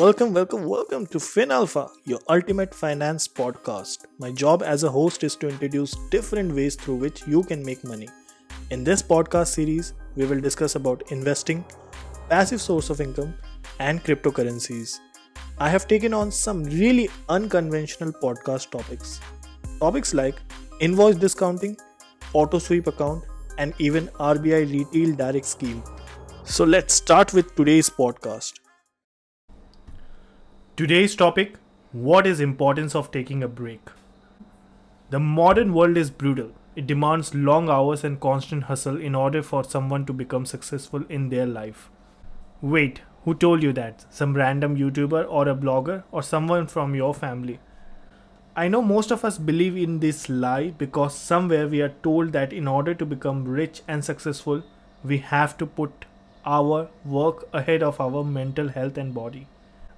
Welcome, welcome, welcome to FinAlpha, your ultimate finance podcast. My job as a host is to introduce different ways through which you can make money. In this podcast series, we will discuss about investing, passive source of income, and cryptocurrencies. I have taken on some really unconventional podcast topics. Topics like invoice discounting, auto sweep account, and even RBI retail direct scheme. So let's start with today's podcast. Today's topic What is importance of taking a break? The modern world is brutal. It demands long hours and constant hustle in order for someone to become successful in their life. Wait, who told you that? Some random YouTuber or a blogger or someone from your family? I know most of us believe in this lie because somewhere we are told that in order to become rich and successful, we have to put our work ahead of our mental health and body.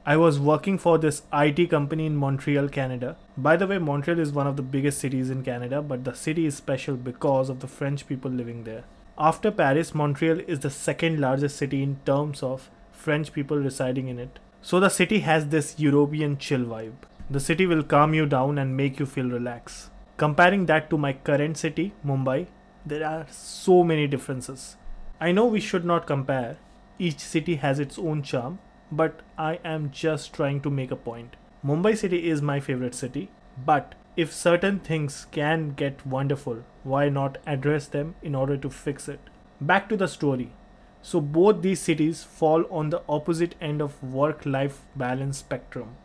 I was working for this IT company in Montreal, Canada. By the way, Montreal is one of the biggest cities in Canada, but the city is special because of the French people living there. After Paris, Montreal is the second largest city in terms of French people residing in it. So the city has this European chill vibe. The city will calm you down and make you feel relaxed. Comparing that to my current city, Mumbai, there are so many differences. I know we should not compare, each city has its own charm, but I am just trying to make a point. Mumbai city is my favorite city, but if certain things can get wonderful, why not address them in order to fix it? Back to the story. So, both these cities fall on the opposite end of work life balance spectrum.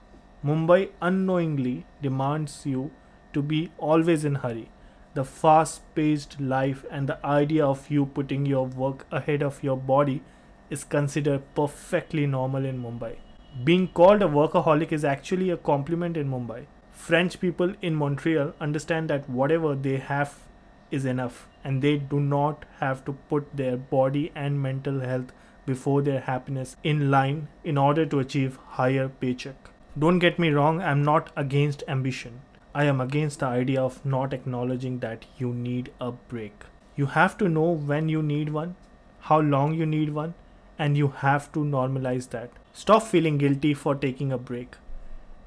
Mumbai unknowingly demands you to be always in hurry. The fast paced life and the idea of you putting your work ahead of your body is considered perfectly normal in Mumbai. Being called a workaholic is actually a compliment in Mumbai. French people in Montreal understand that whatever they have is enough and they do not have to put their body and mental health before their happiness in line in order to achieve higher paycheck. Don't get me wrong, I'm not against ambition. I am against the idea of not acknowledging that you need a break. You have to know when you need one, how long you need one, and you have to normalize that. Stop feeling guilty for taking a break.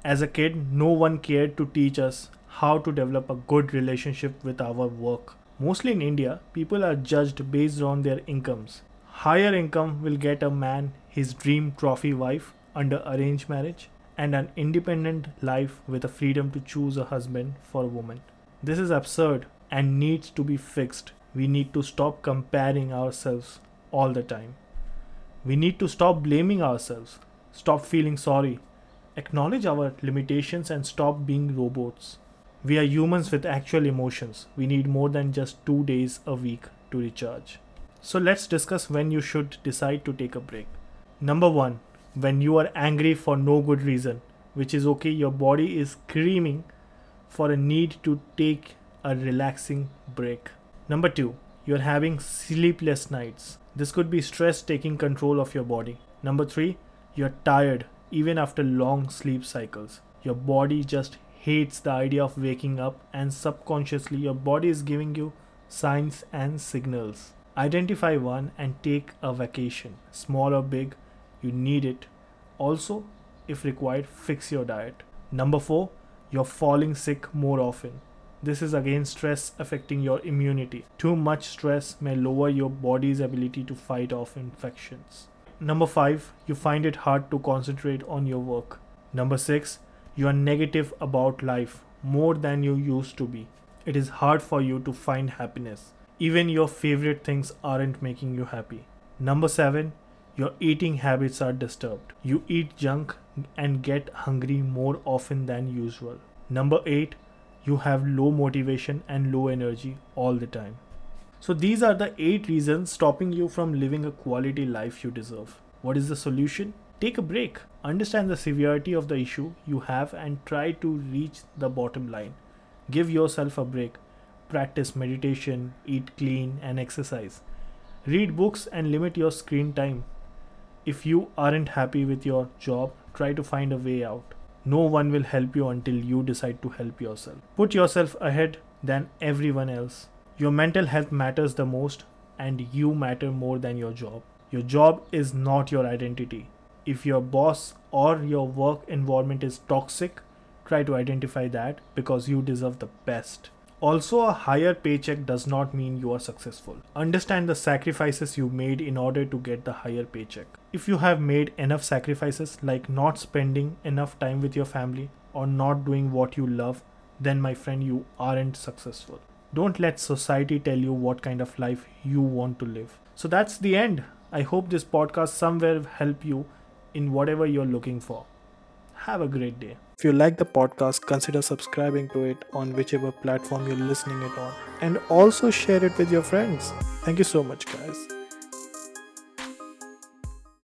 As a kid, no one cared to teach us how to develop a good relationship with our work. Mostly in India, people are judged based on their incomes. Higher income will get a man his dream trophy wife under arranged marriage and an independent life with the freedom to choose a husband for a woman. This is absurd and needs to be fixed. We need to stop comparing ourselves all the time. We need to stop blaming ourselves, stop feeling sorry, acknowledge our limitations, and stop being robots. We are humans with actual emotions. We need more than just two days a week to recharge. So let's discuss when you should decide to take a break. Number one, when you are angry for no good reason, which is okay, your body is screaming for a need to take a relaxing break. Number two, you're having sleepless nights. This could be stress taking control of your body. Number three, you're tired even after long sleep cycles. Your body just hates the idea of waking up, and subconsciously, your body is giving you signs and signals. Identify one and take a vacation. Small or big, you need it. Also, if required, fix your diet. Number four, you're falling sick more often. This is again stress affecting your immunity. Too much stress may lower your body's ability to fight off infections. Number 5, you find it hard to concentrate on your work. Number 6, you are negative about life more than you used to be. It is hard for you to find happiness. Even your favorite things aren't making you happy. Number 7, your eating habits are disturbed. You eat junk and get hungry more often than usual. Number 8, you have low motivation and low energy all the time. So, these are the eight reasons stopping you from living a quality life you deserve. What is the solution? Take a break, understand the severity of the issue you have, and try to reach the bottom line. Give yourself a break. Practice meditation, eat clean, and exercise. Read books and limit your screen time. If you aren't happy with your job, try to find a way out. No one will help you until you decide to help yourself. Put yourself ahead than everyone else. Your mental health matters the most, and you matter more than your job. Your job is not your identity. If your boss or your work environment is toxic, try to identify that because you deserve the best. Also, a higher paycheck does not mean you are successful. Understand the sacrifices you made in order to get the higher paycheck. If you have made enough sacrifices, like not spending enough time with your family or not doing what you love, then my friend, you aren't successful. Don't let society tell you what kind of life you want to live. So that's the end. I hope this podcast somewhere help you in whatever you're looking for. Have a great day. If you like the podcast, consider subscribing to it on whichever platform you're listening it on and also share it with your friends. Thank you so much guys.